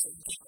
so you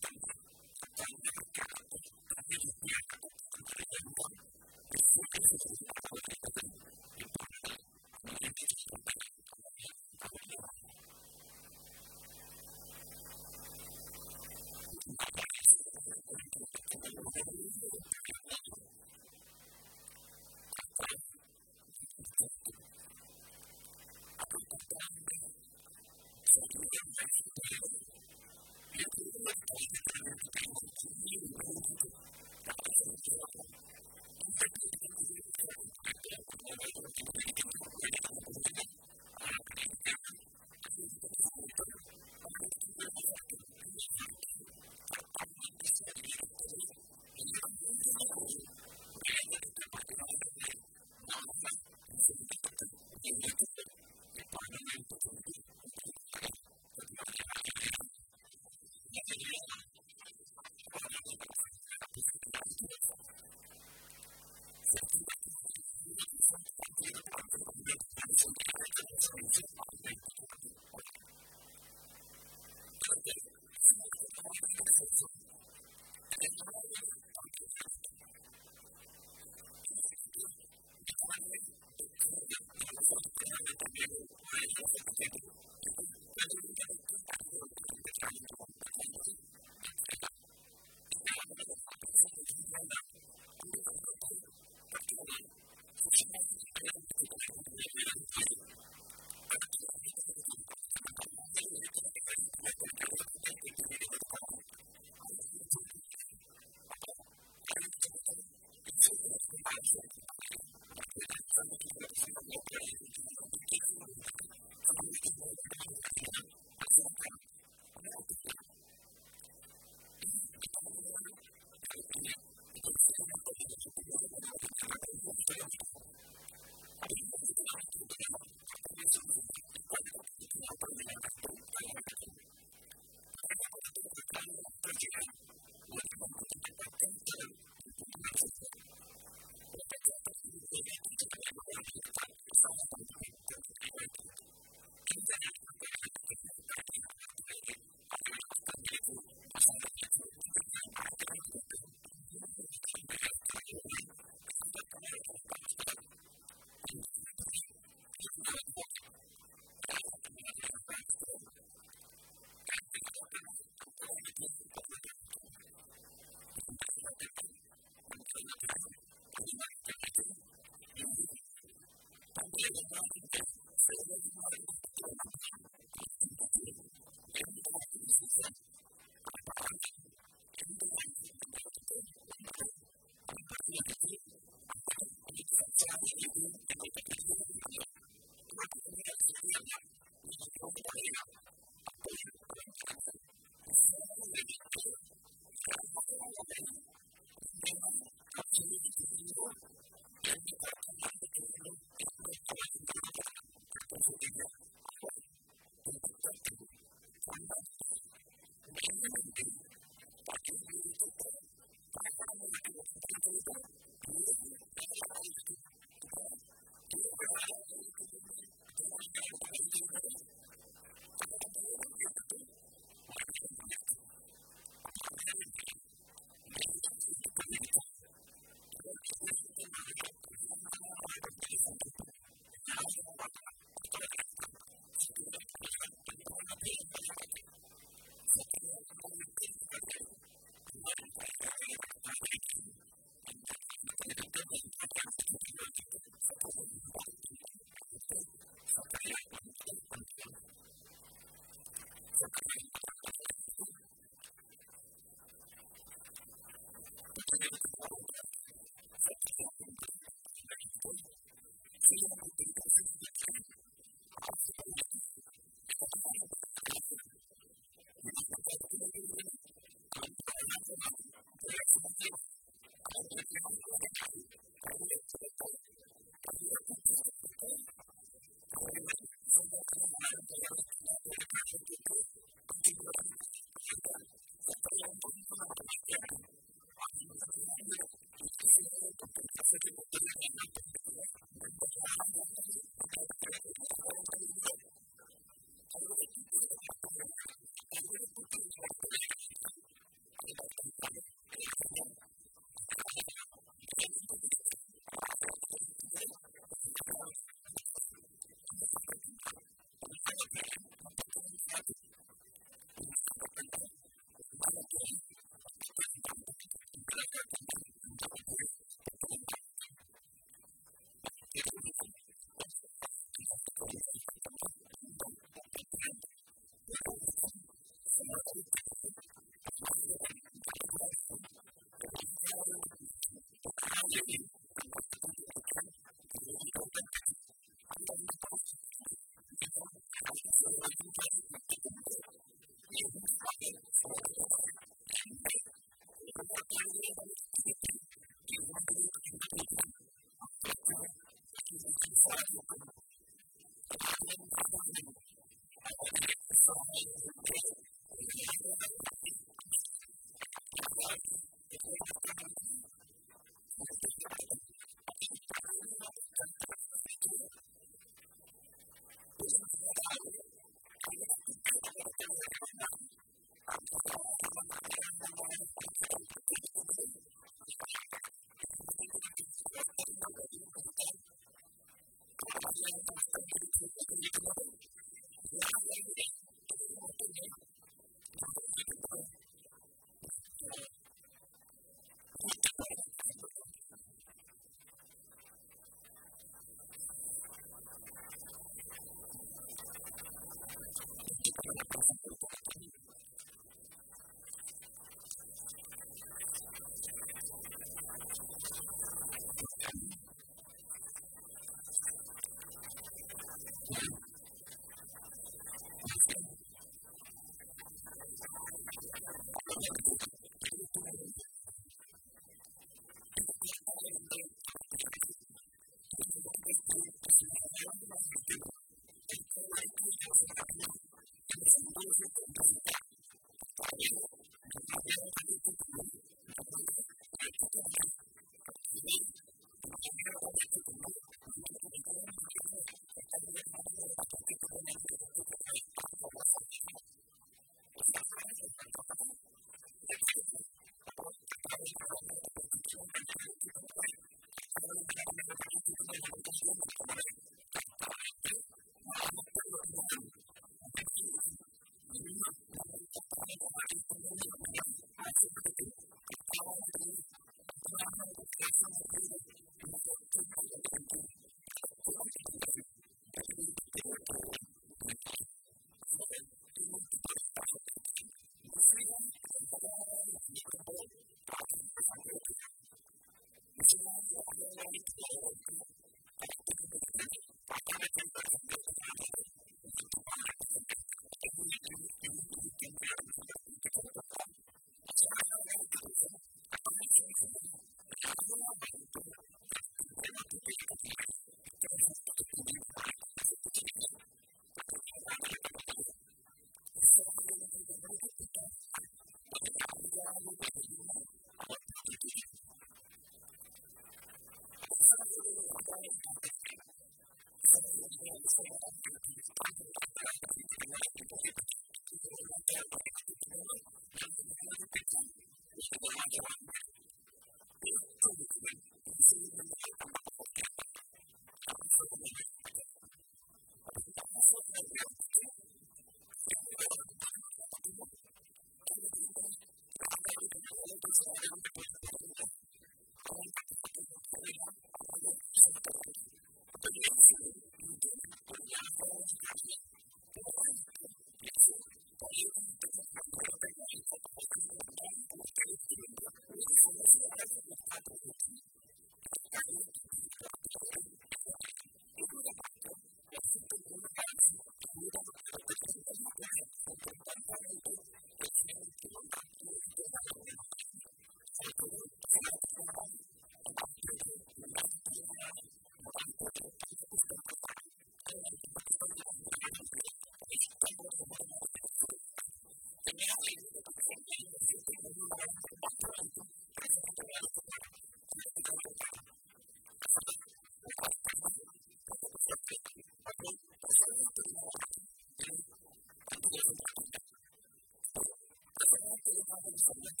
Thank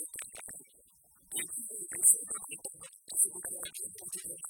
you.「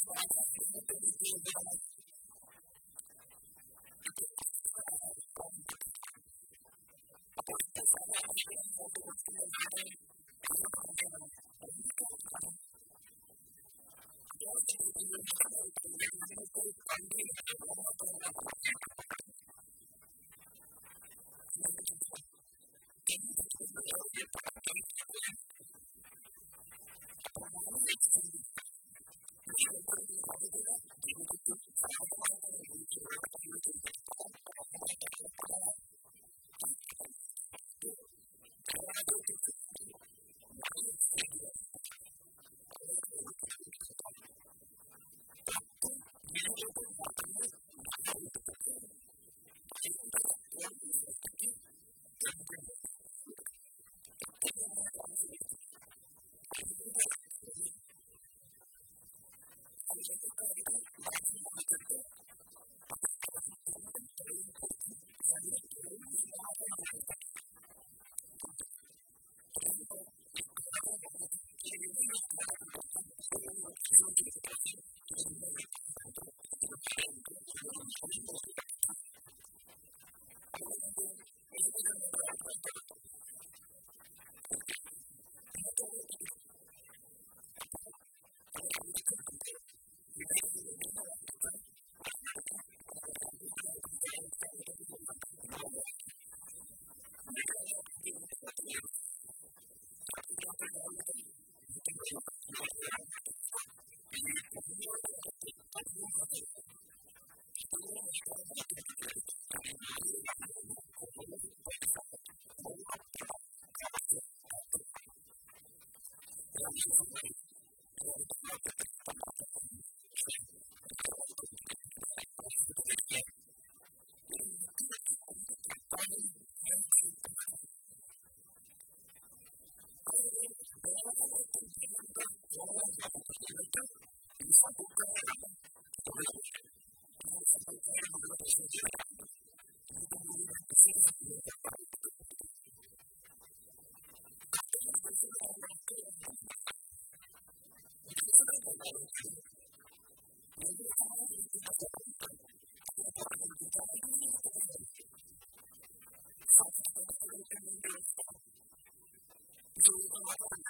すみません。whether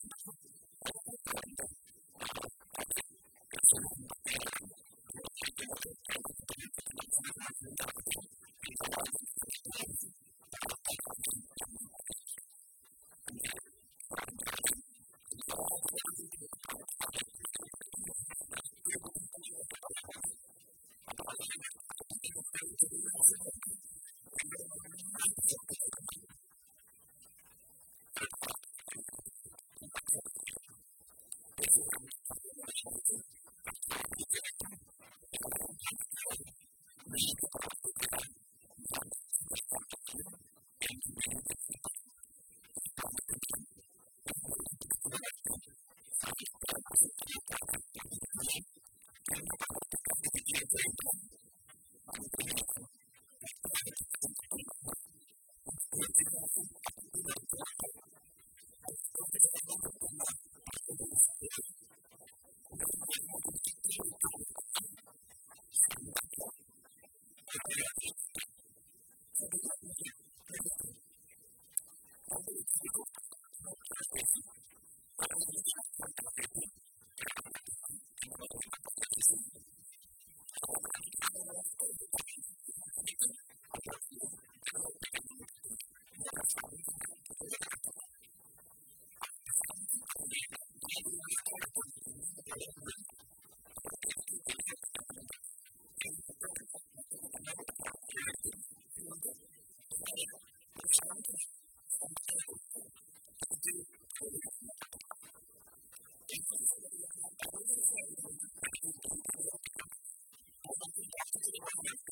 Thank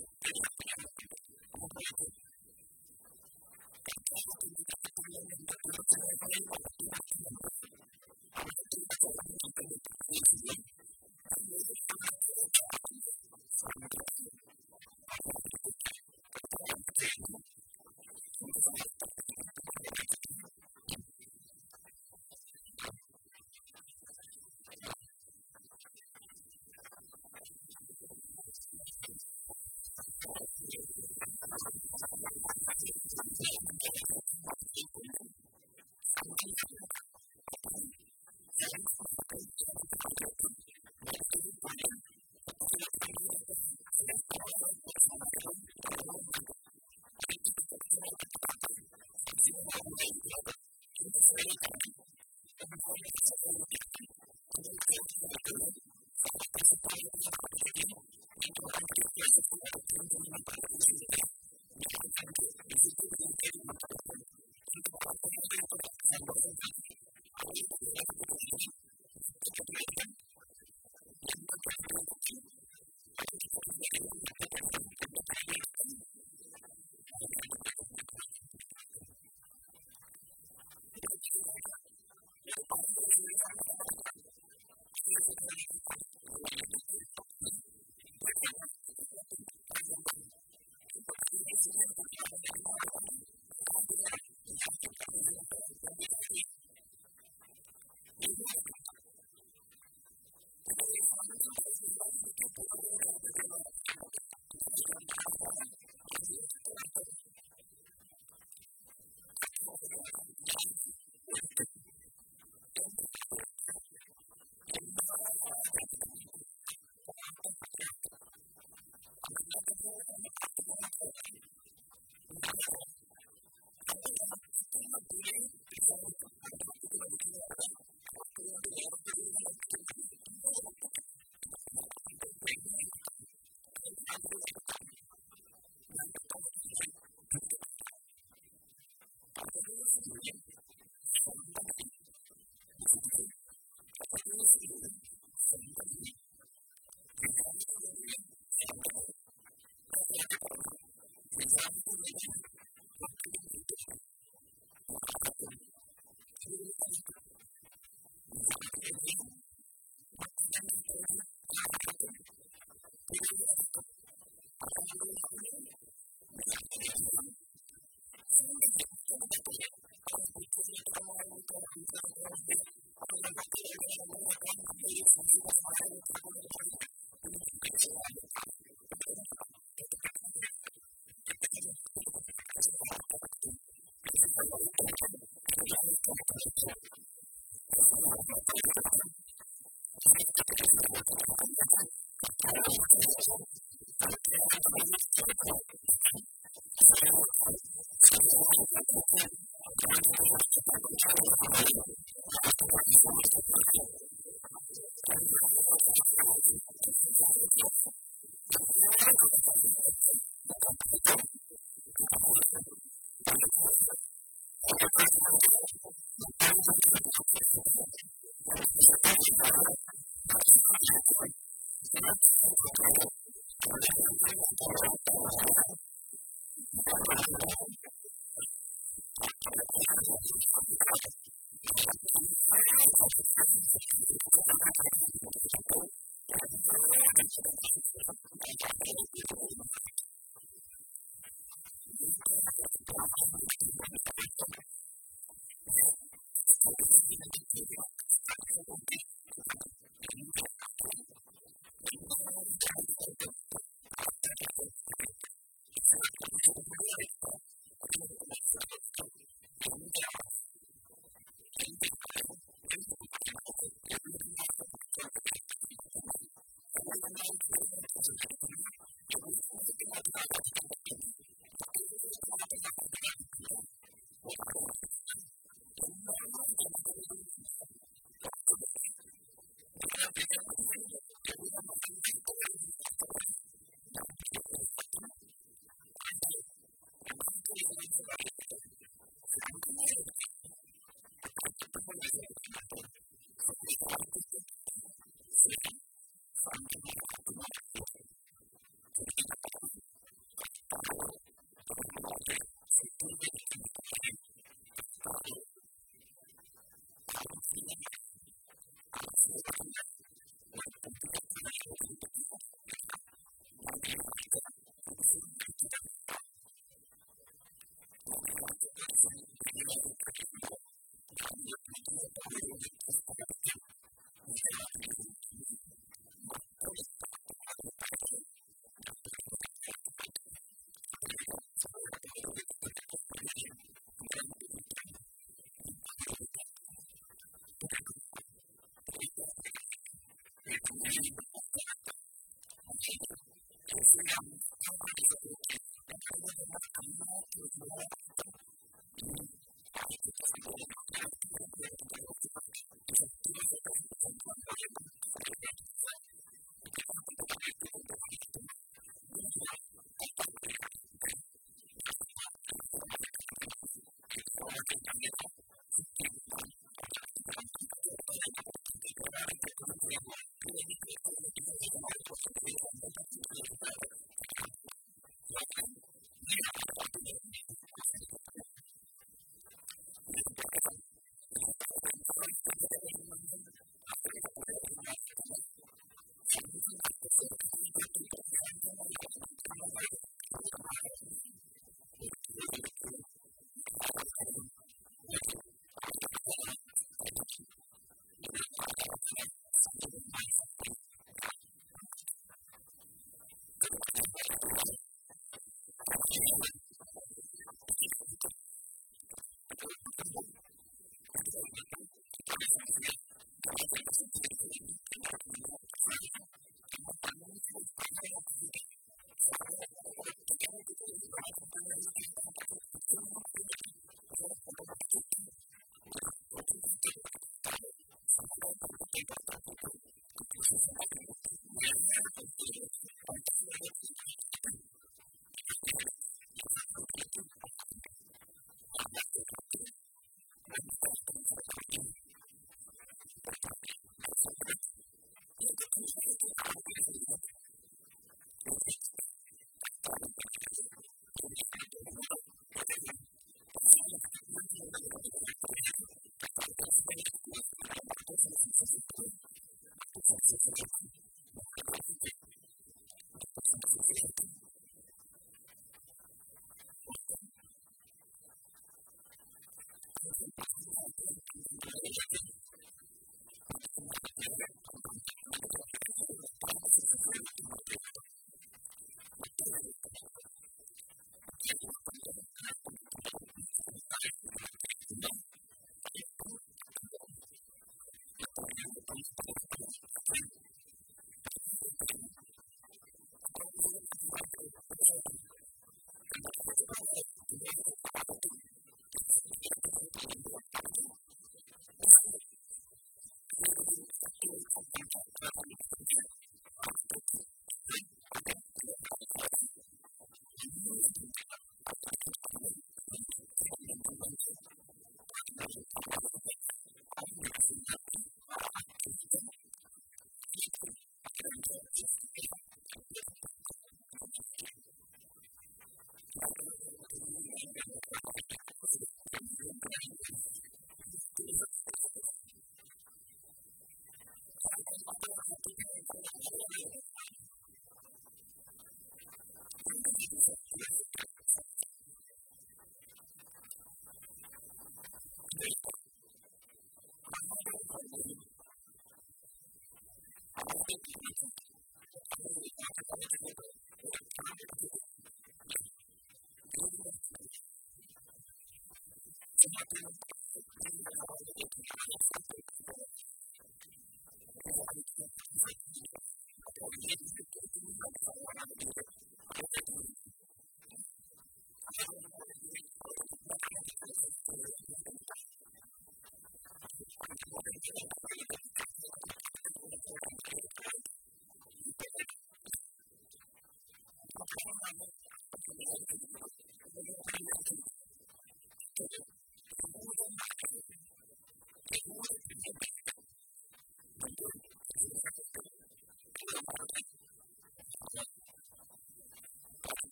you. 是一个好的，好的，就非常。